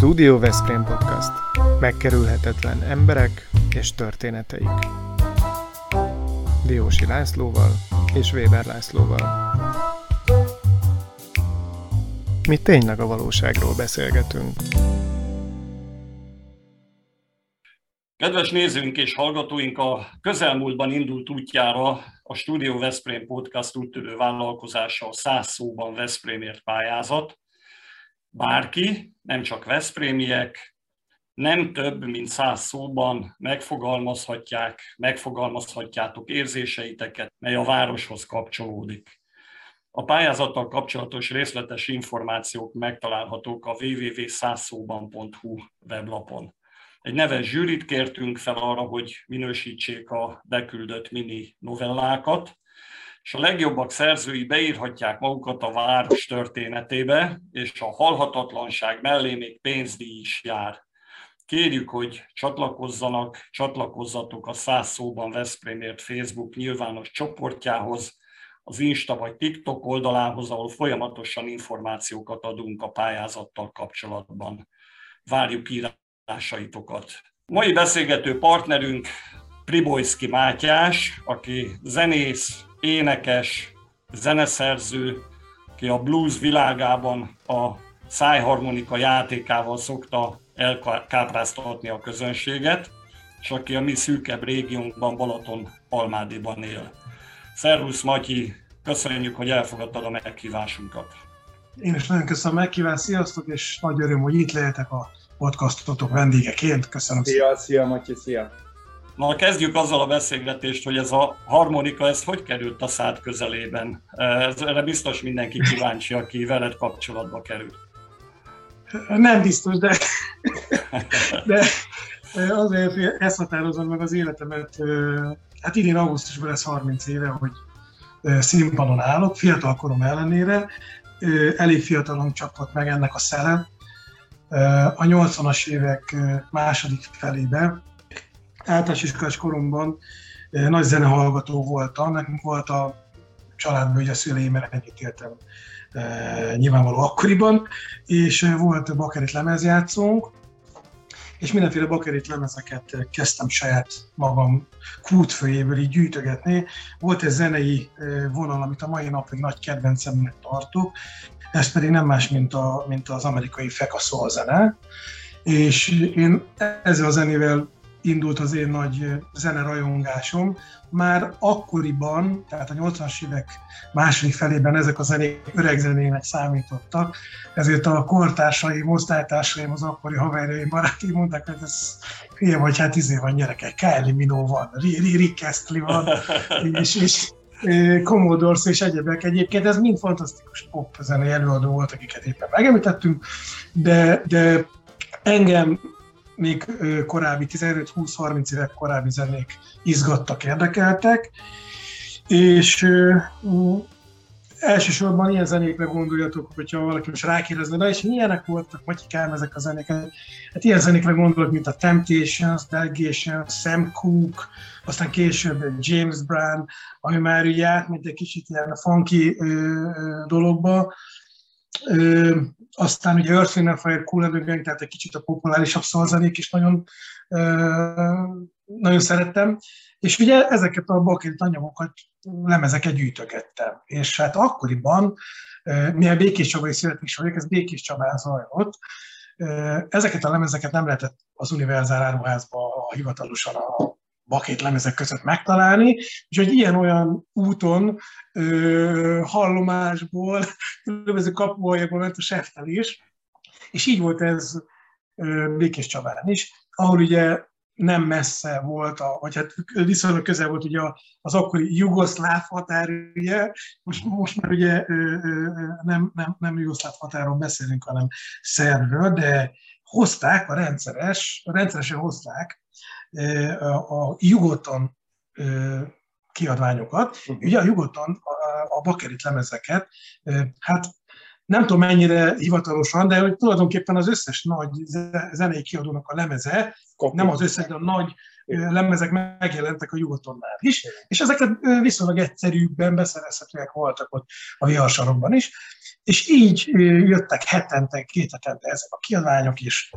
Studio Veszprém Podcast. Megkerülhetetlen emberek és történeteik. Diósi Lászlóval és Weber Lászlóval. Mi tényleg a valóságról beszélgetünk. Kedves nézőink és hallgatóink, a közelmúltban indult útjára a Studio Veszprém Podcast úttörő vállalkozása a 100 szóban Veszprémért pályázat. Bárki, nem csak Veszprémiek, nem több, mint száz szóban megfogalmazhatják, megfogalmazhatjátok érzéseiteket, mely a városhoz kapcsolódik. A pályázattal kapcsolatos részletes információk megtalálhatók a www.százszóban.hu weblapon. Egy neves zsűrit kértünk fel arra, hogy minősítsék a beküldött mini novellákat, és a legjobbak szerzői beírhatják magukat a város történetébe, és a halhatatlanság mellé még pénzdíj is jár. Kérjük, hogy csatlakozzanak, csatlakozzatok a száz szóban Veszprémért Facebook nyilvános csoportjához, az Insta vagy TikTok oldalához, ahol folyamatosan információkat adunk a pályázattal kapcsolatban. Várjuk írásaitokat. Mai beszélgető partnerünk Pribojszki Mátyás, aki zenész, énekes, zeneszerző, aki a blues világában a szájharmonika játékával szokta elkápráztatni a közönséget, és aki a mi szűkebb régiónkban, Balaton Almádiban él. Szervusz Matyi, köszönjük, hogy elfogadtad a meghívásunkat. Én is nagyon köszönöm a meghívást, sziasztok, és nagy öröm, hogy itt lehetek a podcastotok vendégeként. Köszönöm szia, szépen. Szia, Matyi, szia. Na, kezdjük azzal a beszélgetést, hogy ez a harmonika, ez hogy került a szád közelében? Ez, erre biztos mindenki kíváncsi, aki veled kapcsolatba került. Nem biztos, de, de azért ezt határozom meg az életemet. Hát idén augusztusban lesz 30 éve, hogy színpadon állok, fiatal korom ellenére. Elég fiatalon csapott meg ennek a szere. A 80-as évek második felében általános iskolás koromban nagy zenehallgató voltam, nekünk volt a családban, hogy a szüleimmel együtt éltem e, nyilvánvaló akkoriban, és volt bakerit lemezjátszónk, és mindenféle bakerit lemezeket kezdtem saját magam kútfőjéből így gyűjtögetni. Volt egy zenei vonal, amit a mai napig nagy kedvencemnek tartok, ez pedig nem más, mint, a, mint az amerikai fekaszol zene, és én ezzel a zenével indult az én nagy zenerajongásom. Már akkoriban, tehát a 80-as évek második felében ezek a zenék öreg zenének számítottak, ezért a kortársaim, osztálytársaim, az akkori haverjaim, barátaim mondták, hogy ez hülye vagy, hát izé van gyerekek, Kylie Minó van, Rick Astley van, és, és Commodores és egyebek. Egyébként ez mind fantasztikus pop zenei előadó volt, akiket éppen megemlítettünk, de, de engem még korábbi 15-20-30 évek korábbi zenék izgattak, érdekeltek, és elsősorban ilyen zenékre gondoljatok, hogyha valaki most rákérdezne, de és milyenek voltak, Matyikám ezek a zenék? Hát ilyen zenékre gondolok, mint a Temptations, Delegation, Sam Cooke, aztán később James Brown, ami már ugye átment egy kicsit ilyen funky ö, ö, dologba, Ö, aztán ugye Earth, Wind Fire, Cool Gang, tehát egy kicsit a populárisabb szalzenék is nagyon, ö, nagyon szerettem. És ugye ezeket a bakelit anyagokat, lemezeket gyűjtögettem. És hát akkoriban, milyen Békés Csabai születés vagyok, ez Békés Csabán zajlott, ezeket a lemezeket nem lehetett az Univerzál áruházba hivatalosan a bakét lemezek között megtalálni, és hogy ilyen-olyan úton, ö, hallomásból, különböző kapuajakból ment a seftelés, és így volt ez ö, Békés Csabán is, ahol ugye nem messze volt, a, vagy hát viszonylag közel volt ugye az akkori jugoszláv határ, ugye, most, most már ugye nem, nem, nem jugoszláv határon beszélünk, hanem szervről, de hozták a rendszeres, rendszeresen hozták a Jugoton kiadványokat. Uh-huh. Ugye a Jugoton a, bakerit lemezeket, hát nem tudom mennyire hivatalosan, de hogy tulajdonképpen az összes nagy zenei kiadónak a lemeze, Kopi. nem az összes, de a nagy lemezek megjelentek a Jugotonnál is, és ezeket viszonylag egyszerűbben beszerezhetőek voltak ott a viharsarokban is. és így jöttek hetente, két hetente ezek a kiadványok is,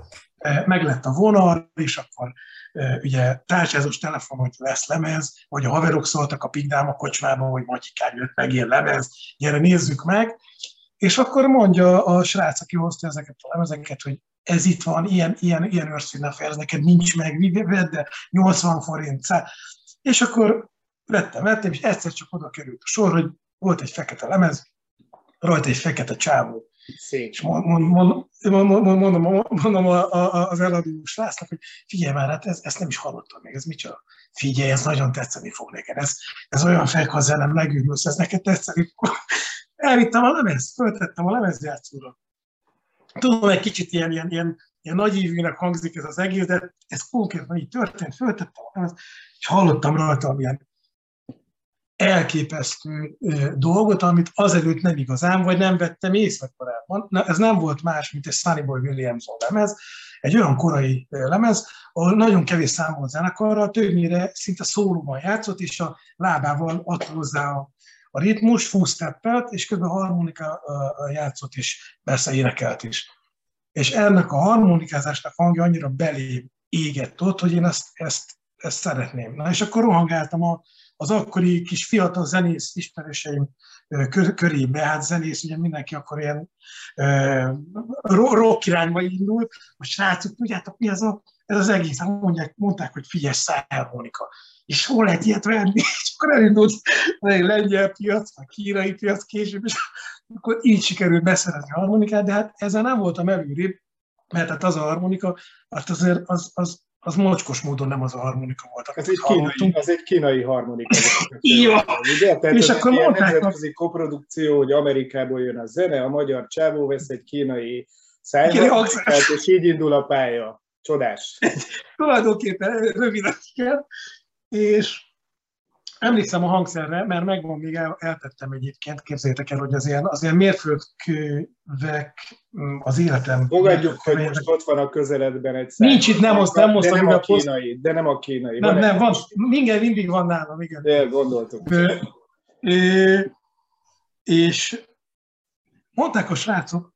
meg lett a vonal, és akkor ugye tárcsázós telefon, hogy lesz lemez, vagy a haverok szóltak a Pigdám a kocsmában, hogy Matyikán jött meg ilyen lemez, gyere nézzük meg, és akkor mondja a srác, aki hozta ezeket a lemezeket, hogy ez itt van, ilyen, ilyen, ilyen őrszínnel ez neked nincs meg, vedd, de 80 forint. És akkor vettem, vettem, és egyszer csak oda került a sor, hogy volt egy fekete lemez, rajta egy fekete csávó. Mondom, mondom, mondom, az eladó srácnak, hogy figyelj már, hát ez, ezt nem is hallottam még, ez micsoda. Figyelj, ez nagyon tetszeni fog neked, ez, ez olyan fekhazenem, megűnülsz, ez neked tetszeni fog. Elvittem a lemez, föltettem a lemezjátszóra. Tudom, egy kicsit ilyen, ilyen, ilyen, ilyen nagyívűnek hangzik ez az egész, de ez konkrétan így történt, föltettem a lemez, és hallottam rajta ilyen elképesztő dolgot, amit azelőtt nem igazán, vagy nem vettem észre korábban. Na, ez nem volt más, mint egy Sunny Boy Williamson lemez, egy olyan korai lemez, ahol nagyon kevés szám volt zenekarra, többnyire szinte szólóban játszott, és a lábával adta hozzá a, a ritmus, full és közben harmonika játszott is, persze énekelt is. És ennek a harmonikázásnak hangja annyira belé égett ott, hogy én ezt, ezt, ezt szeretném. Na és akkor rohangáltam a, az akkori kis fiatal zenész ismerőseim körébe, hát zenész, ugye mindenki akkor ilyen rock irányba indult, a srácok, tudjátok mi az a, ez az egész, hát mondják, mondták, hogy figyelj, szájharmonika. És hol lehet ilyet venni? És akkor elindult a lengyel piac, a kínai piac később, és akkor így sikerült beszerezni a harmonikát, de hát ezzel nem voltam előrébb, mert hát az a harmonika, hát azért az, az, az mocskos módon nem az a harmonika volt. Ez egy, kínai, az egy kínai harmonika. Jó. Ugye? Tehát és akkor ilyen nemzetközi koprodukció, hogy Amerikából jön a zene, a magyar csávó vesz egy kínai szájharmonikát, és így indul a pálya. Csodás. Tulajdonképpen röviden kell, és Emlékszem a hangszerre, mert megvan, még el, eltettem egyébként, képzeljétek el, hogy az ilyen, az ilyen mérföldkövek mm, az életem. Fogadjuk, hogy most ott van a közeledben egy szám. Nincs itt, nem azt, nem most, de nem a kínai, de nem a kínai. Nem, van nem, van, mindig, mindig van nálam, igen. De gondoltuk. Ö, ö, és mondták a srácok,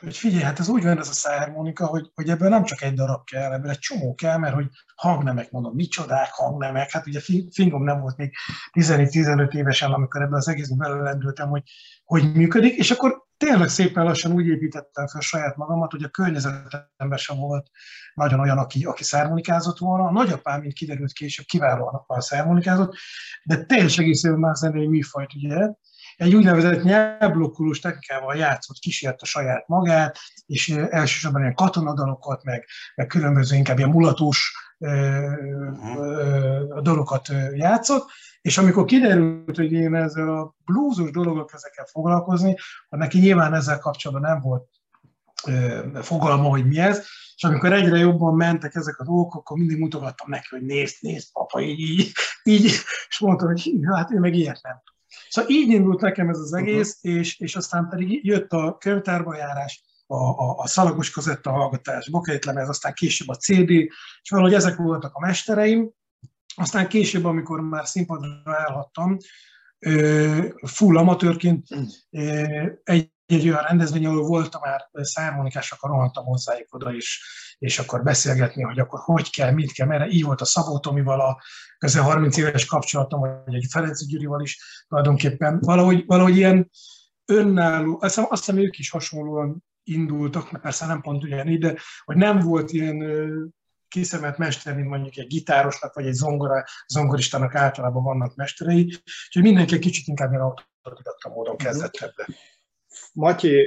hogy figyelj, hát ez úgy van ez a szájharmonika, hogy, hogy ebből nem csak egy darab kell, ebből egy csomó kell, mert hogy hangnemek, mondom, micsodák hangnemek, hát ugye fingom nem volt még 14-15 évesen, amikor ebben az egészben belelendültem, hogy hogy működik, és akkor tényleg szépen lassan úgy építettem fel saját magamat, hogy a környezetemben sem volt nagyon olyan, aki, aki szármonikázott volna. A nagyapám, mint kiderült később, kiválóan a szármonikázott, de teljesen egészében más zenei műfajt, ugye, egy úgynevezett nyelvblokkolós technikával játszott, kísérte saját magát, és elsősorban ilyen katonadalokat, meg, meg különböző inkább ilyen mulatós dolokat játszott, és amikor kiderült, hogy én ezzel a blúzos dologok ezekkel foglalkozni, neki nyilván ezzel kapcsolatban nem volt fogalma, hogy mi ez, és amikor egyre jobban mentek ezek a dolgok, akkor mindig mutogattam neki, hogy nézd, nézd, papa, így, így, így és mondtam, hogy hát ő meg ilyet nem Szóval így indult nekem ez az egész, uh-huh. és, és aztán pedig jött a könyvtárba járás, a, a, a szalagos kazetta hallgatás, lemez, aztán később a CD, és valahogy ezek voltak a mestereim. Aztán később, amikor már színpadra elhattam, full amatőrként egy egy olyan rendezvény, ahol voltam már szármonikás, akkor rohantam hozzájuk oda is, és akkor beszélgetni, hogy akkor hogy kell, mit kell, mert így volt a Szabó Tomival a közel 30 éves kapcsolatom, vagy egy Ferenc Gyurival is tulajdonképpen. Valahogy, valahogy ilyen önálló, azt hiszem, azt hiszem ők is hasonlóan indultak, persze nem pont ugyanígy, de hogy nem volt ilyen kiszemelt mester, mint mondjuk egy gitárosnak, vagy egy zongora, zongoristának általában vannak mesterei, úgyhogy mindenki egy kicsit inkább ilyen autodidakta módon kezdett ebbe. Matyi,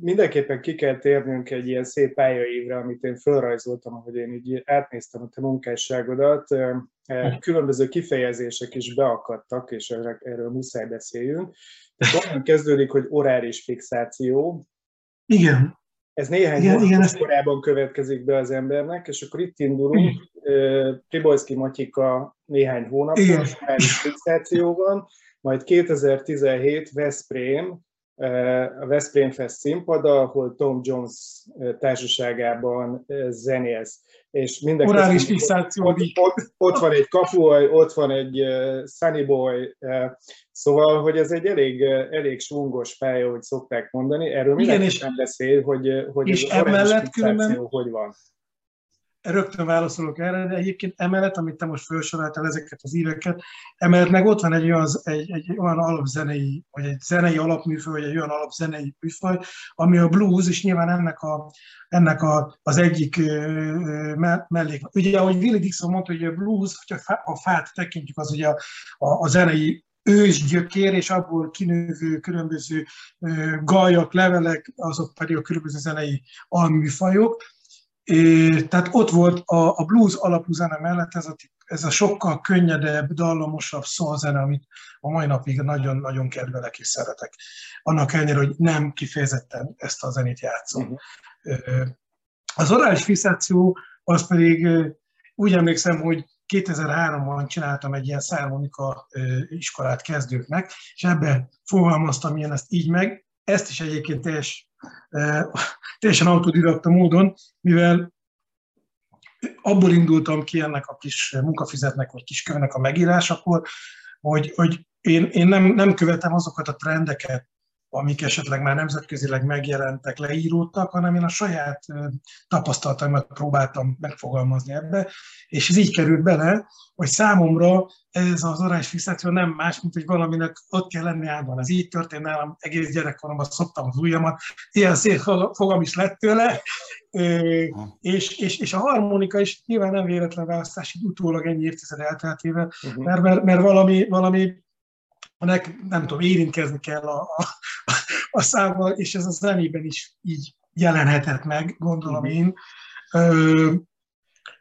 mindenképpen ki kell térnünk egy ilyen szép pályaívre, amit én felrajzoltam, ahogy én így átnéztem a te munkásságodat. Különböző kifejezések is beakadtak, és erről muszáj beszéljünk. Onnan kezdődik, hogy oráris fixáció. Igen. Ez néhány igen, igen, ezt... korábban következik be az embernek, és akkor itt indulunk. Pribolszki Matyika néhány hónapos oráris fixációban, majd 2017 Veszprém, a Veszprém Fest színpada, ahol Tom Jones társaságában zenélsz. És mindenki Orális. Ott, ott, ott van egy kapuaj, ott van egy Sunny Boy, Szóval, hogy ez egy elég, elég svungos pálya, hogy szokták mondani, erről mindenképpen beszél, hogy, hogy és ez emellett különben, hogy van rögtön válaszolok erre, de egyébként emellett, amit te most felsoroltál ezeket az íveket, emellett meg ott van egy olyan, egy, egy olyan alapzenei, vagy egy zenei alapműfaj, vagy egy olyan alapzenei műfaj, ami a blues, és nyilván ennek, a, ennek a, az egyik mellék. Ugye, ahogy Willie Dixon mondta, hogy a blues, hogyha a fát tekintjük, az ugye a, a, a zenei ősgyökér, és abból kinövő különböző gajak, levelek, azok pedig a különböző zenei alműfajok É, tehát ott volt a, a blues alapú zene mellett ez a, ez a sokkal könnyedebb, dallamosabb szólzene, amit a mai napig nagyon-nagyon kedvelek és szeretek. Annak ellenére, hogy nem kifejezetten ezt a zenét játszom. Uh-huh. Az orális fixáció, az pedig úgy emlékszem, hogy 2003-ban csináltam egy ilyen szármonika iskolát kezdőknek, és ebbe fogalmaztam ilyen ezt így meg. Ezt is egyébként teljes teljesen autodidakta módon, mivel abból indultam ki ennek a kis munkafizetnek, vagy kis kövnek a megírásakor, hogy, hogy én, én nem, nem követem azokat a trendeket, amik esetleg már nemzetközileg megjelentek, leíródtak, hanem én a saját tapasztalataimat próbáltam megfogalmazni ebbe, és ez így került bele, hogy számomra ez az orás fixáció nem más, mint hogy valaminek ott kell lenni állandóan. Ez így történt nálam, egész gyerekkoromban szoktam az ujjamat, ilyen szép fogam is lett tőle, és, és, és a harmonika is nyilván nem véletlen választás, így utólag ennyi évtized elteltével, uh-huh. mert, mert, mert valami, valami nek, nem tudom, érintkezni kell a, a, a számmal, és ez a zenében is így jelenhetett meg, gondolom mhm. én. Ö,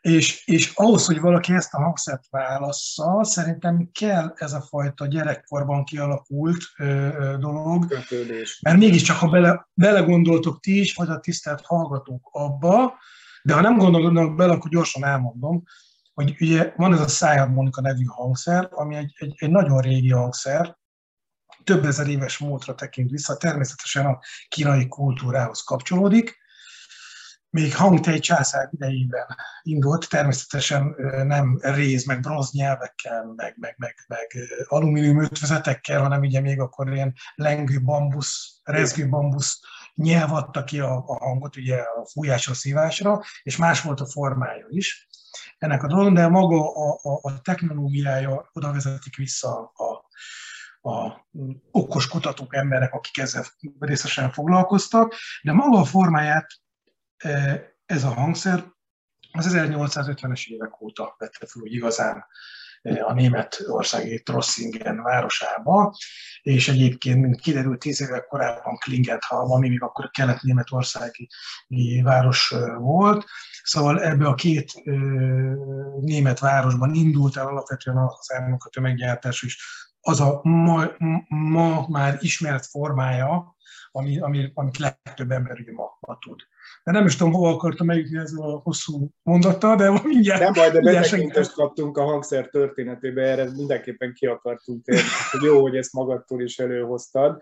és, és ahhoz, hogy valaki ezt a hangszert válassza, szerintem kell ez a fajta gyerekkorban kialakult ö, ö, dolog. Kötődés. Mert mégiscsak, ha bele, belegondoltok ti is, vagy a tisztelt hallgatók abba, de ha nem gondolnak bele, akkor gyorsan elmondom, hogy ugye van ez a szájharmonika nevű hangszer, ami egy, egy, egy nagyon régi hangszer, több ezer éves múltra tekint vissza, természetesen a kínai kultúrához kapcsolódik. Még Hangtei császár idejében indult, természetesen nem réz, meg bronz nyelvekkel, meg, meg, meg, meg alumínium ötvezetekkel, hanem ugye még akkor ilyen lengő bambusz, rezgő bambusz nyelv adta ki a, a hangot, ugye a fújásra, szívásra, és más volt a formája is ennek a dolog, de maga a, a, a technológiája oda vezetik vissza a, a okos kutatók, emberek, akik ezzel részesen foglalkoztak, de maga a formáját e, ez a hangszer az 1850-es évek óta vette fel úgy igazán a német országi Trossingen városába, és egyébként, mint kiderült, tíz évek korábban Klingenthal, ami még akkor kelet-németországi város volt, Szóval ebbe a két német városban indult el alapvetően az elnök a tömeggyártás, és az a ma, ma már ismert formája, ami, ami, amit legtöbb ember ugye ma, ma tud. De nem is tudom, hova akartam eljutni ezzel a hosszú mondattal, de mindjárt... Nem baj, de betekintést kaptunk a hangszer történetébe, erre mindenképpen ki akartunk térni, jó, hogy ezt magadtól is előhoztad.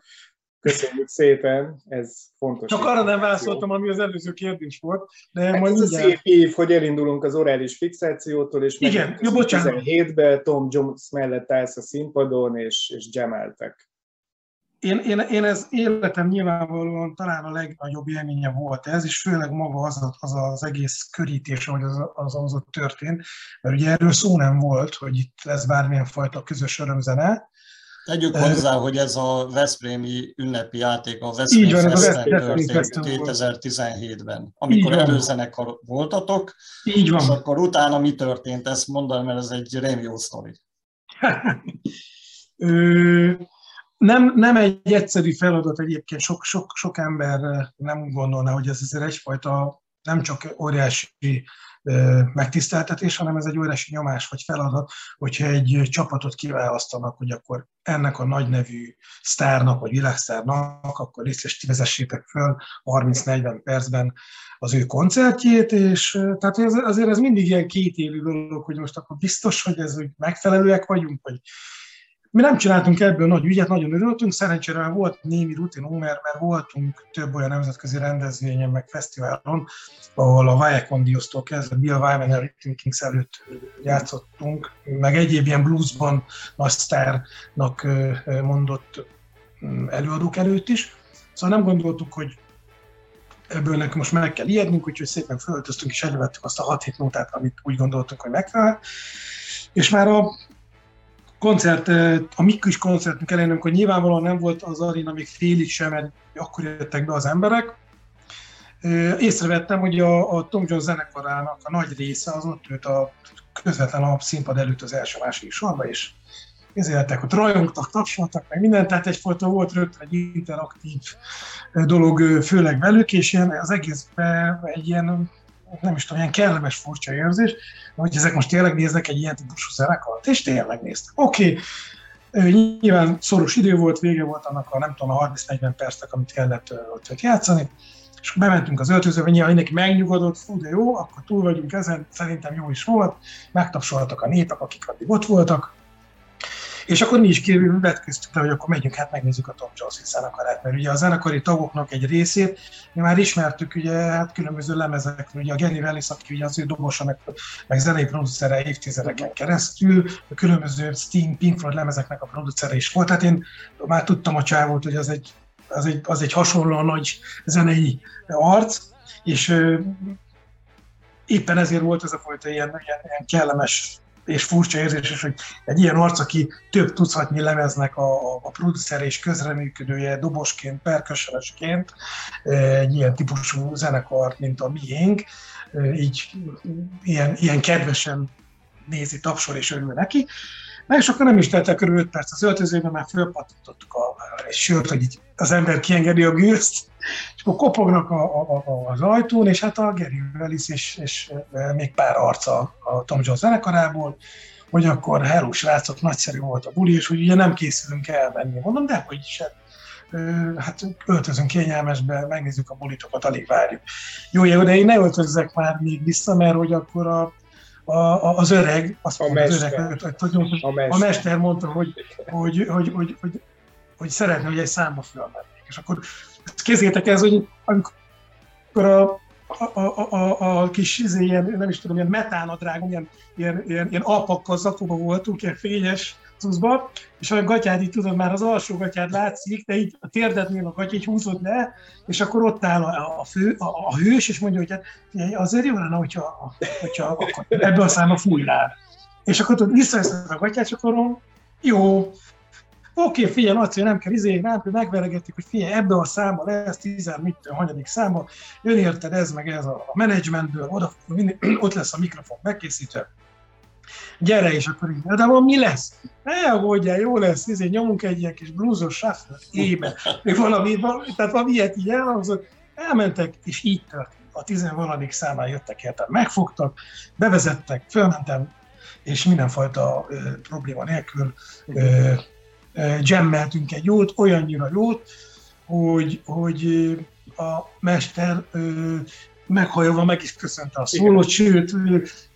Köszönjük szépen, ez fontos. Csak arra nem válaszoltam, ami az előző kérdés volt, de hát majd ez mindjárt... a szép év, hogy elindulunk az orális fixációtól, és Igen, jó, 17-ben Tom Jones mellett állsz a színpadon, és, és gemeltek. Én, én, én ez életem nyilvánvalóan talán a legnagyobb élménye volt ez, és főleg maga az az, az egész körítés, ahogy az, az, az ott történt, mert ugye erről szó nem volt, hogy itt lesz bármilyen fajta közös örömzene, Tegyük hozzá, hogy ez a Veszprémi ünnepi játék a Veszprém Festen történt 2017-ben, amikor előzenekar voltatok, Így van. és akkor utána mi történt, ezt mondani, mert ez egy rémió sztori. nem, nem egy egyszerű feladat egyébként, sok, sok, sok ember nem gondolna, hogy ez azért egyfajta nem csak óriási megtiszteltetés, hanem ez egy óriási nyomás vagy feladat, hogyha egy csapatot kiválasztanak, hogy akkor ennek a nagy nevű sztárnak, vagy világsztárnak, akkor részes vezessétek föl 30-40 percben az ő koncertjét, és tehát ez, azért ez mindig ilyen kétélű dolog, hogy most akkor biztos, hogy ez úgy megfelelőek vagyunk, vagy Mi nem csináltunk ebből nagy ügyet, nagyon örültünk, szerencsére volt némi rutinunk, mert, mert voltunk több olyan nemzetközi rendezvényen, meg fesztiválon, ahol a Viacom Diosztól kezdve Bill Wyman, Eric Kings előtt játszottunk, meg egyéb ilyen bluesban nagy sztárnak mondott előadók előtt is. Szóval nem gondoltuk, hogy ebből nekünk most meg kell ijednünk, úgyhogy szépen fölöltöztünk és elővettük azt a 6-7 nótát, amit úgy gondoltuk, hogy megfelel. És már a koncert, a mi kis koncertünk elején, amikor nyilvánvalóan nem volt az arena még félig sem, mert akkor jöttek be az emberek, észrevettem, hogy a, a Tom Jones zenekarának a nagy része az ott ült a közvetlen a színpad előtt az első-második sorba, és ezéltek, ott rajongtak, tapsoltak, meg mindent, tehát egyfajta volt rögtön egy interaktív dolog, főleg velük, és ilyen, az egészben egy ilyen, nem is tudom, ilyen kellemes, furcsa érzés, hogy ezek most tényleg néznek egy ilyen típusú zenekart, és tényleg néztek. Oké, okay. nyilván szoros idő volt, vége volt annak a nem tudom, a 30-40 percnek, amit kellett ott játszani, és bementünk az öltözőbe, nyilván mindenki megnyugodott, fú, de jó, akkor túl vagyunk ezen, szerintem jó is volt, megtapsoltak a népek, akik addig ott voltak, és akkor mi is vetköztük le, hogy akkor megyünk, hát megnézzük a Tom Jones zenekarát, mert ugye a zenekari tagoknak egy részét mi már ismertük, ugye hát különböző lemezekről, ugye a Gary Wellis, aki ugye az ő dobosa, meg, meg zenei producere évtizedeken keresztül, a különböző Steam, Pink Floyd lemezeknek a producere is volt, tehát én már tudtam a csávót, hogy az egy, az egy, az egy hasonlóan nagy zenei arc, és éppen ezért volt ez a fajta ilyen, ilyen, ilyen kellemes és furcsa érzés is, hogy egy ilyen arc, aki több tucatnyi lemeznek a, a producer és közreműködője, dobosként, perkösöresként, egy ilyen típusú zenekar, mint a miénk, így ilyen, ilyen kedvesen nézi, tapsol és örül neki. Na és akkor nem is telt el körül 5 perc az öltözőben, már fölpattintottuk a, egy sört, hogy így az ember kiengedi a gőzt, és akkor kopognak a, a, a, az ajtón, és hát a Gary Wellis és, és még pár arca a Tom Jones zenekarából, hogy akkor hello srácok, nagyszerű volt a buli, és hogy ugye nem készülünk elmenni. Mondom, de hogy is, hát, hát öltözünk kényelmesbe, megnézzük a bulitokat, alig várjuk. Jó, jó, de én ne öltözzek már még vissza, mert hogy akkor a, a, az öreg, azt mondta, az öreg, hogy, a, mester. a mester mondta, hogy, hogy, hogy, hogy, hogy, hogy szeretne, hogy egy számba fölmennék. És akkor kézzétek ez, hogy amikor a, a, a, a, a kis izé, ilyen, nem is tudom, ilyen metánadrág, ilyen, ilyen, ilyen, ilyen alpakkal zakóba voltunk, ilyen fényes cuszba, és a gatyád így tudod, már az alsó gatyád látszik, de így a térdednél a gatya így húzod le, és akkor ott áll a, a, fő, a, a hős, és mondja, hogy hát, azért jó lenne, hogyha, hogyha akkor ebből a száma fújnál. És akkor tudod, visszaveszed a gatyát, és akkor jó, Oké, okay, figyelj, Laci, nem kell izé, nem kell, megveregetik, hogy figyelj, ebbe a számba lesz 10 mit, hanyadik számba, jön érted ez, meg ez a, a menedzsmentből, oda, ott lesz a mikrofon megkészítve, gyere, és akkor így, de van mi lesz? Ne aggódjál, jó lesz, izé, nyomunk egy ilyen kis bluesos shuffle ébe, még valami, valami, tehát valami ilyet így elhangzott, elmentek, és így történt. A tizenvaladik számán jöttek értem, megfogtak, bevezettek, fölmentem, és mindenfajta ö, probléma nélkül ö, gemmeltünk egy jót, olyannyira jót, hogy, hogy a mester meghajolva meg is köszönte a szólót, sőt,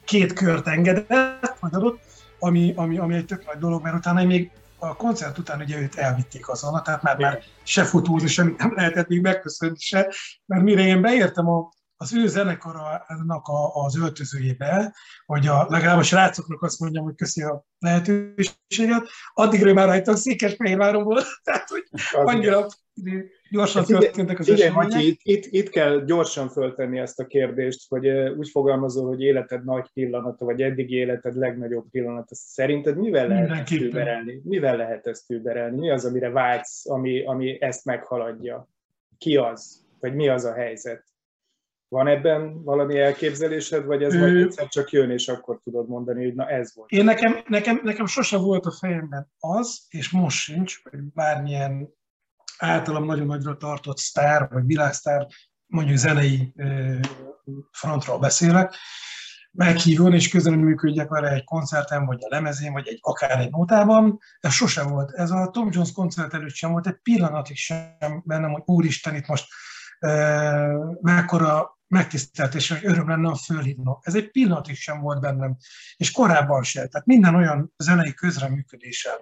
két kört engedett, vagy adott, ami, ami, ami egy tök nagy dolog, mert utána még a koncert után ugye őt elvitték azonnal, tehát már, már se fotózni, semmit nem lehetett még megköszönni se, mert mire én beértem a, az ő zenekarának a, az öltözőjébe, hogy a, legalább a srácoknak azt mondjam, hogy köszi a lehetőséget, addigra már rajta a Székesfehérváron volt, tehát hogy annyira gyorsan történtek az Igen, hogy itt, itt, itt kell gyorsan föltenni ezt a kérdést, hogy úgy fogalmazol, hogy életed nagy pillanata, vagy eddig életed legnagyobb pillanata. Szerinted mivel lehet ezt überelni? Mivel lehet ezt überelni? Mi az, amire vágysz, ami, ami ezt meghaladja? Ki az? Vagy mi az a helyzet? Van ebben valami elképzelésed, vagy ez majd egyszer csak jön, és akkor tudod mondani, hogy na ez volt? Én nekem, nekem, nekem sose volt a fejemben az, és most sincs, hogy bármilyen általam nagyon nagyra tartott sztár, vagy világsztár, mondjuk zenei frontról beszélek, meghívjon és működjek vele egy koncerten, vagy a lemezén, vagy egy, akár egy nótában. Ez sose volt. Ez a Tom Jones koncert előtt sem volt egy pillanatig sem bennem, hogy úristen, itt most e, mekkora megtiszteltés, hogy öröm lenne, a fölhívnak. Ez egy pillanatig sem volt bennem, és korábban sem. Tehát minden olyan zenei közreműködésen,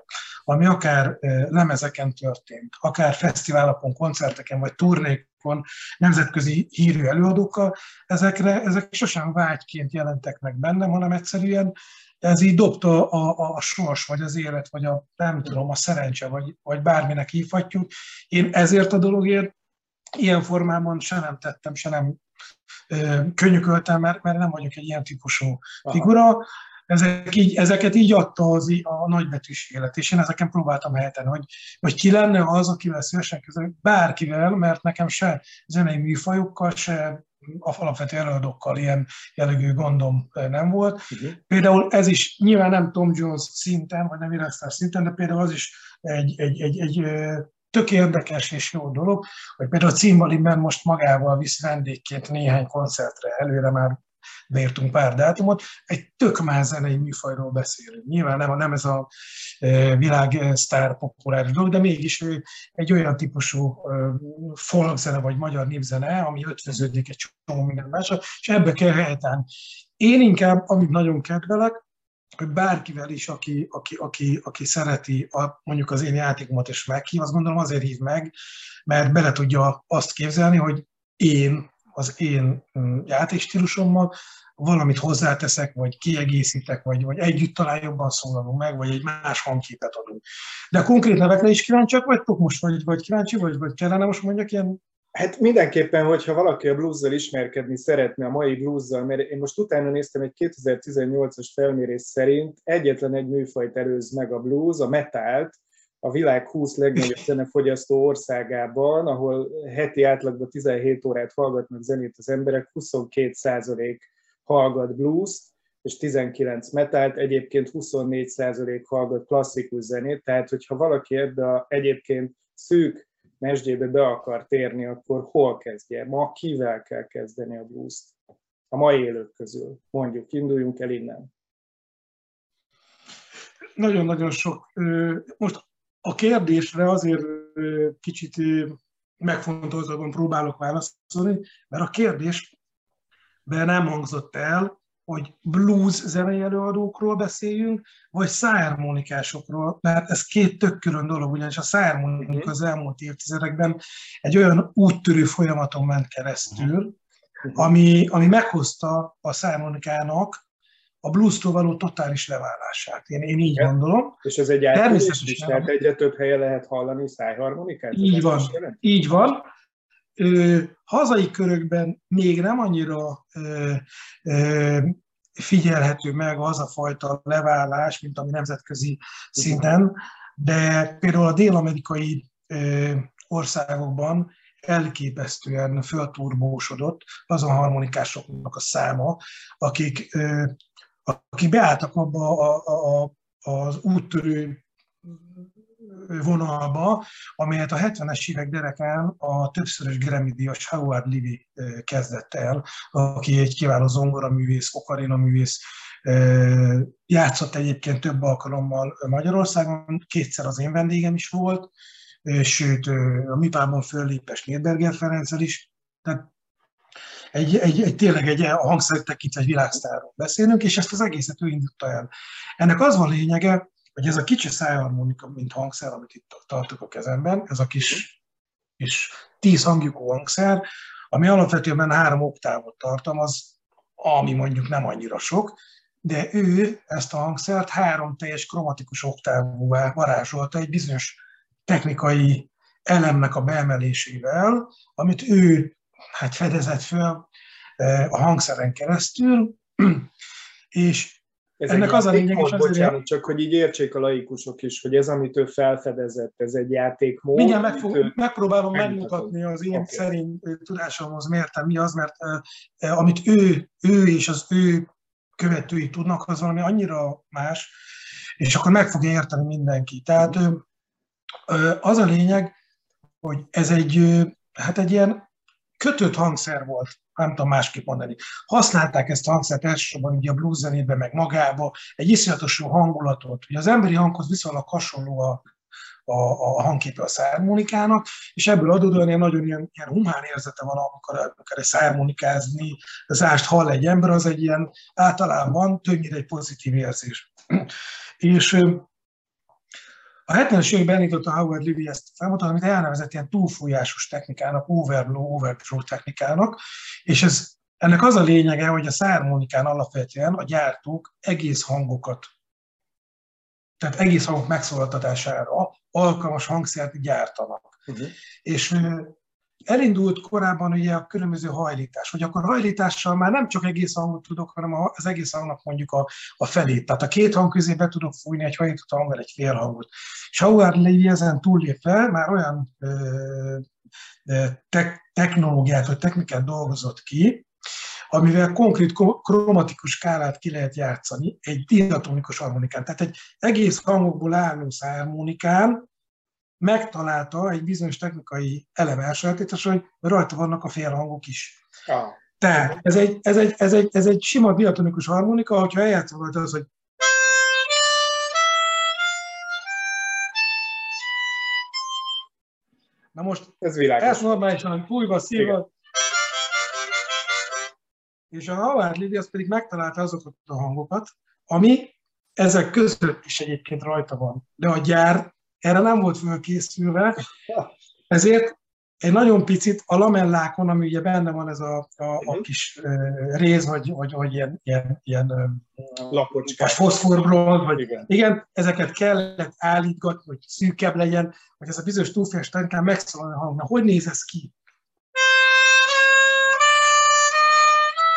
ami akár lemezeken történt, akár fesztiválokon, koncerteken, vagy turnékon, nemzetközi hírű előadókkal, ezekre, ezek sosem vágyként jelentek meg bennem, hanem egyszerűen ez így dobta a, a, a sors, vagy az élet, vagy a nem tudom, a szerencse, vagy, vagy bárminek hívhatjuk. Én ezért a dologért ilyen formában se nem tettem, se nem könyököltem, mert, mert nem vagyok egy ilyen típusú figura. Ezek így, ezeket így adta az, a nagybetűs élet, és én ezeken próbáltam helyten, hogy, hogy ki lenne az, akivel szívesen közül, bárkivel, mert nekem se zenei műfajokkal, se alapvető előadókkal ilyen jellegű gondom nem volt. Uh-huh. Például ez is nyilván nem Tom Jones szinten, vagy nem Irasztár szinten, de például az is egy, egy, egy, egy tök érdekes és jó dolog, hogy például a Cimbalimben most magával visz vendégként néhány koncertre, előre már beírtunk pár dátumot, egy tök más zenei műfajról beszélünk. Nyilván nem, nem ez a e, világ sztár populáris dolog, de mégis egy olyan típusú e, folkzene vagy magyar népzene, ami ötvöződik egy csomó minden másra, és ebbe kell helyetán. Én inkább, amit nagyon kedvelek, hogy bárkivel is, aki, aki, aki, aki szereti a, mondjuk az én játékomat és meghív, azt gondolom azért hív meg, mert bele tudja azt képzelni, hogy én az én mm, játékstílusommal valamit hozzáteszek, vagy kiegészítek, vagy, vagy együtt talán jobban szólalunk meg, vagy egy más hangképet adunk. De a konkrét nevekre is kíváncsiak vagytok most, vagy, vagy kíváncsi, vagy, vagy kellene most mondjak ilyen Hát mindenképpen, hogyha valaki a bluezzal ismerkedni szeretne, a mai bluezzal, mert én most utána néztem egy 2018-as felmérés szerint egyetlen egy műfajt előz meg a blues, a metált, a világ 20 legnagyobb zenefogyasztó országában, ahol heti átlagban 17 órát hallgatnak zenét az emberek, 22% hallgat blues és 19 metált, egyébként 24% hallgat klasszikus zenét, tehát hogyha valaki ebbe a egyébként szűk mesdjébe be akar térni, akkor hol kezdje? Ma kivel kell kezdeni a blues-t? A mai élők közül. Mondjuk, induljunk el innen. Nagyon-nagyon sok. Most a kérdésre azért kicsit megfontoltabban próbálok válaszolni, mert a kérdésben nem hangzott el, hogy blues zenei előadókról beszéljünk, vagy szájharmonikásokról, mert ez két tök külön dolog, ugyanis a szájharmonika az elmúlt évtizedekben egy olyan úttörő folyamaton ment keresztül, mhm. ami, ami meghozta a szájharmonikának a blues-tól való totális leválását. Én, én így gondolom. És ez egy átülés is, tehát egyre több helyen lehet hallani szájharmonikát? Így van, így van. Ö, hazai körökben még nem annyira ö, ö, figyelhető meg az a fajta leválás, mint ami nemzetközi szinten, de például a dél-amerikai országokban elképesztően fölturbósodott azon harmonikásoknak a száma, akik, akik beálltak abba a, a, a, az úttörő vonalba, amelyet a 70-es évek derekán a többszörös Grammy-díjas Howard Levy kezdett el, aki egy kiváló zongoraművész, művész, játszott egyébként több alkalommal Magyarországon, kétszer az én vendégem is volt, sőt, a MIPában föllépes Nérberger Ferenccel is, tehát egy, egy, egy, tényleg egy a hangszer tekintve egy világsztárról beszélünk, és ezt az egészet ő indította el. Ennek az van lényege, hogy ez a kicsi szájharmonika, mint hangszer, amit itt tartok a kezemben, ez a kis, kis tíz hangjukú hangszer, ami alapvetően három oktávot tartalmaz, ami mondjuk nem annyira sok, de ő ezt a hangszert három teljes kromatikus oktávúvá varázsolta egy bizonyos technikai elemnek a beemelésével, amit ő hát fedezett föl eh, a hangszeren keresztül, és ez Ennek az a lényeges azért... Bocsánat, csak hogy így értsék a laikusok is, hogy ez, amit ő felfedezett, ez egy játékmód. Mindjárt megfog, ő... megpróbálom megmutatni az én okay. szerint tudásomhoz miért, mi az, mert eh, amit ő, ő és az ő követői tudnak, az valami annyira más, és akkor meg fogja érteni mindenki. Tehát eh, az a lényeg, hogy ez egy, hát egy ilyen kötött hangszer volt nem tudom másképp mondani. Használták ezt a hangszert elsősorban ugye a blues zenébe, meg magába, egy iszonyatos jó hangulatot. Ugye az emberi hanghoz viszonylag hasonló a, a, a hangképe a szármonikának, és ebből adódóan ilyen nagyon ilyen, ilyen humán érzete van, amikor, amikor szármonikázni, az ást hall egy ember, az egy ilyen általában többnyire egy pozitív érzés. és a 70-es években elindította Howard Levy ezt a folyamatot, amit elnevezett ilyen túlfújásos technikának, overblow, overthrow technikának, és ez, ennek az a lényege, hogy a szármonikán alapvetően a gyártók egész hangokat, tehát egész hangok megszólaltatására alkalmas hangszert gyártanak. Uh-huh. És elindult korábban ugye a különböző hajlítás, hogy akkor hajlítással már nem csak egész hangot tudok, hanem az egész hangnak mondjuk a, a felét. Tehát a két hang közé be tudok fújni egy hajlított hanggal egy fél hangot. És Howard Levy ezen túllépve már olyan ö, te, technológiát vagy technikát dolgozott ki, amivel konkrét kromatikus skálát ki lehet játszani egy diatonikus harmonikán. Tehát egy egész hangokból álló szármonikán megtalálta egy bizonyos technikai elem elsajátítás, hogy rajta vannak a félhangok is. Ah. Tehát ez egy, ez, egy, ez, egy, ez egy sima diatonikus harmonika, hogyha eljátszom rajta az, hogy Na most ez világos. Ez normálisan fújva, szívva. És a Howard Levy az pedig megtalálta azokat a hangokat, ami ezek között is egyébként rajta van. De a gyár erre nem volt fölkészülve, ezért egy nagyon picit a lamellákon, ami ugye benne van ez a, a, a mhm. kis réz, vagy, vagy, vagy ilyen, ilyen, ilyen lapocskák, foszforbronz, vagy igen. igen. ezeket kellett állítgatni, hogy szűkebb legyen, hogy ez a bizonyos túlféles technikán megszólalni a hangnak. Hogy néz ez ki?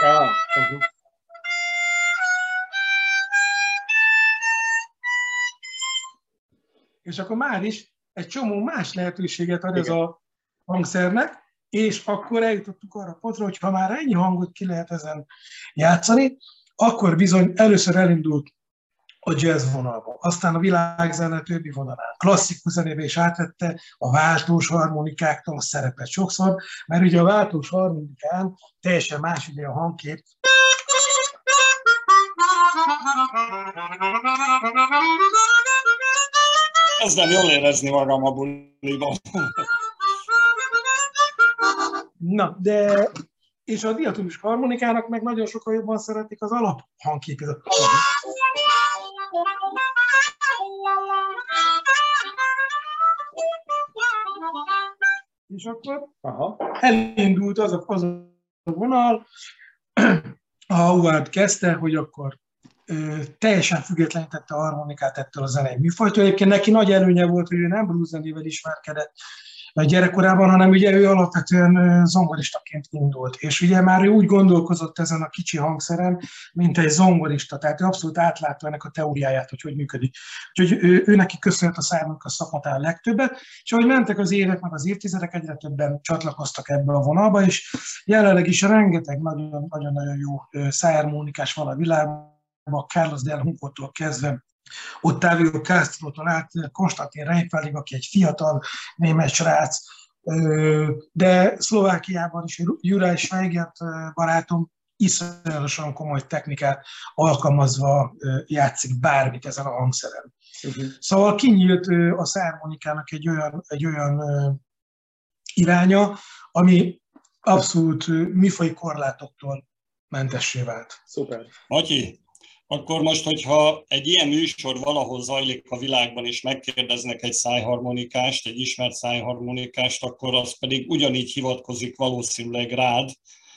Ah, uh-huh. És akkor már is egy csomó más lehetőséget ad Igen. ez a hangszernek, és akkor eljutottuk arra pontra, hogy ha már ennyi hangot ki lehet ezen játszani, akkor bizony először elindult a jazz vonalba, aztán a világzene többi vonalán. Klasszikus zenébe is átvette a váltós harmonikáktól a szerepet sokszor, mert ugye a váltós harmonikán teljesen más ugye a hangkép. Kezdem jól érezni magam a buliban. Na, de és a diatomis harmonikának meg nagyon sokan jobban szeretik az alap hangképét. És akkor Aha. elindult az a, az a vonal, a Howard kezdte, hogy akkor teljesen függetlenítette a harmonikát ettől a zenei műfajtól. Egyébként neki nagy előnye volt, hogy ő nem blues zenével ismerkedett gyerekkorában, hanem ugye ő alapvetően zongoristaként indult. És ugye már ő úgy gondolkozott ezen a kicsi hangszeren, mint egy zongorista, tehát ő abszolút átlátta ennek a teóriáját, hogy hogy működik. Úgyhogy ő, ő neki köszönhet a szárnak a szakmatán legtöbbet, és ahogy mentek az évek, meg az évtizedek, egyre többen csatlakoztak ebbe a vonalba, és jelenleg is rengeteg nagyon-nagyon jó szármónikás van a világban, a Carlos del Hunkótól kezdve Ottavio Castro-tól át Konstantin Reipálig, aki egy fiatal német srác, de Szlovákiában is Juraj Schweigert barátom iszonyatosan komoly technikát alkalmazva játszik bármit ezen a hangszeren. Uh-huh. Szóval kinyílt a szármonikának egy olyan, egy olyan iránya, ami abszolút műfai korlátoktól mentessé vált. Szuper. Matyi, akkor most, hogyha egy ilyen műsor valahol zajlik a világban, és megkérdeznek egy szájharmonikást, egy ismert szájharmonikást, akkor az pedig ugyanígy hivatkozik valószínűleg rád,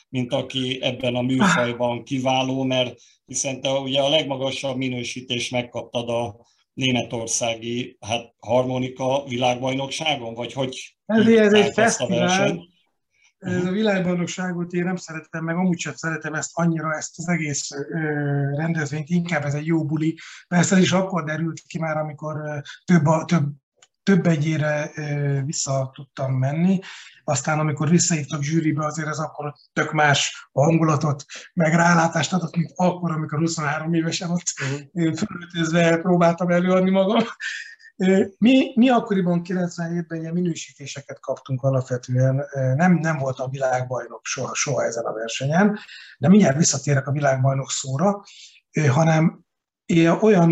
mint aki ebben a műfajban kiváló, mert hiszen te ugye a legmagasabb minősítést megkaptad a németországi hát, harmonika világbajnokságon, vagy hogy ez, ez egy fesztivál, ez a világbajnokságot én nem szeretem, meg amúgy sem szeretem ezt annyira, ezt az egész rendezvényt, inkább ez egy jó buli. Persze ez is akkor derült ki már, amikor több, a, több több egyére vissza tudtam menni. Aztán, amikor visszahívtak zsűribe, azért ez akkor tök más hangulatot, meg rálátást adott, mint akkor, amikor 23 évesen ott uh-huh. fölöltözve próbáltam előadni magam. Mi, mi akkoriban 97-ben ilyen minősítéseket kaptunk alapvetően, nem, nem voltam világbajnok soha, soha ezen a versenyen, de mindjárt visszatérek a világbajnok szóra, hanem olyan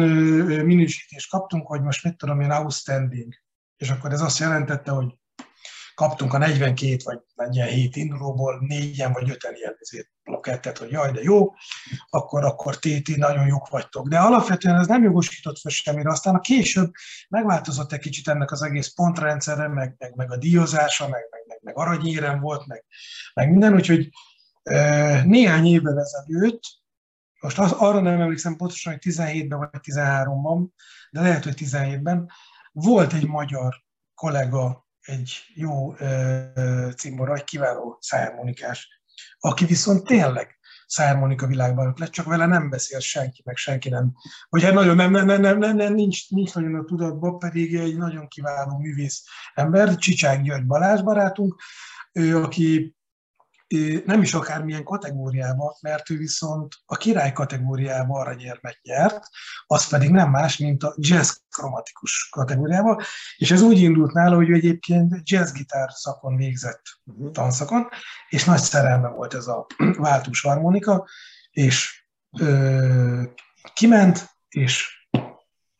minősítést kaptunk, hogy most mit tudom én, outstanding. és akkor ez azt jelentette, hogy kaptunk a 42 vagy 47 indulóból négyen vagy öten ilyen plakettet, hogy jaj, de jó, akkor, akkor téti, nagyon jók vagytok. De alapvetően ez nem jogosított fel semmire. Aztán a később megváltozott egy kicsit ennek az egész pontrendszere, meg, meg, meg a díjazása, meg, meg, meg, meg aranyérem volt, meg, meg minden, úgyhogy néhány évvel ezelőtt, most az, arra nem emlékszem pontosan, hogy 17-ben vagy 13-ban, de lehet, hogy 17-ben, volt egy magyar kollega, egy jó cimbora, egy kiváló szájharmonikás, aki viszont tényleg szájharmonika világban lett, csak vele nem beszél senki, meg senki nem. Vagy hát nagyon nem, nem, nem, nem, nem, nem nincs, nincs nagyon a tudatban, pedig egy nagyon kiváló művész ember, Csicsák György Balázs barátunk, ő, aki nem is akármilyen kategóriába, mert ő viszont a király kategóriába aranyérmet nyert, az pedig nem más, mint a jazz kromatikus kategóriába, és ez úgy indult nála, hogy ő egyébként jazzgitár szakon végzett uh-huh. tanszakon, és nagy szerelme volt ez a váltós harmonika, és ö, kiment, és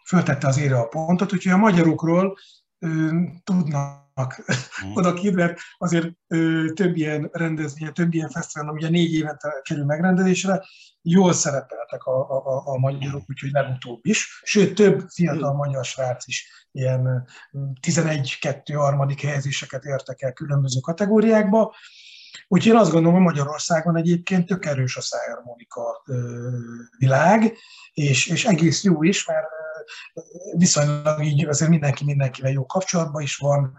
föltette az ére a pontot, úgyhogy a magyarokról ö, tudnak mm. oda ki, mert azért ö, több ilyen rendezvény, több ilyen fesztivál, ugye négy évente kerül megrendezésre, jól szerepeltek a, a, a magyarok, úgyhogy legutóbb is. Sőt, több fiatal magyar srác is ilyen 11-2 harmadik helyezéseket értek el különböző kategóriákba. Úgyhogy én azt gondolom, hogy Magyarországon egyébként tök erős a szájharmonika világ, és, és egész jó is, mert viszonylag így azért mindenki mindenkivel jó kapcsolatban is van,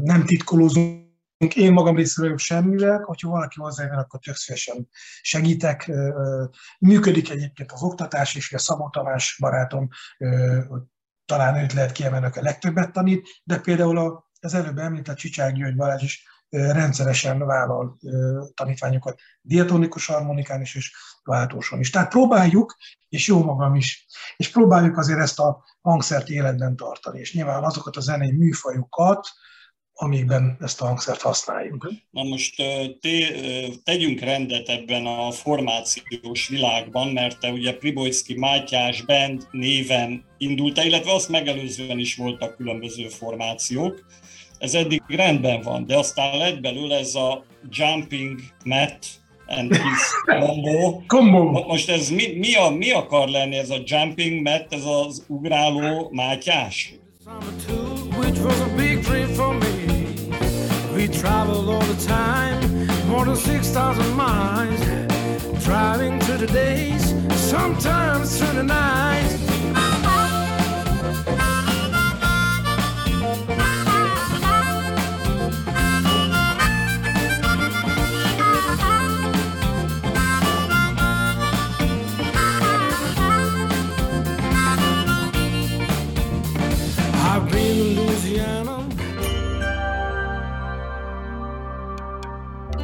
nem titkolózunk, én magam részéről semmivel, hogyha valaki hozzájön, akkor tök szívesen segítek. Működik egyébként az oktatás is, a Szabó Tamás barátom, talán őt lehet kiemelni, a legtöbbet tanít, de például az előbb említett Csicsák György Balázs is rendszeresen vállal tanítványokat diatonikus harmonikán is, és váltóson is. Tehát próbáljuk, és jó magam is, és próbáljuk azért ezt a hangszert életben tartani, és nyilván azokat a zenei műfajokat, amikben ezt a hangszert használjuk. Na most te, tegyünk rendet ebben a formációs világban, mert te ugye Pribojszki Mátyás Band néven indulta, illetve azt megelőzően is voltak különböző formációk. Ez eddig rendben van, de aztán lett belőle ez a Jumping Mat and his combo. combo. Most ez mi, mi, a, mi akar lenni ez a Jumping Mat, ez az ugráló Mátyás? We travel all the time, more than 6,000 miles. Driving to the days, sometimes to the nights.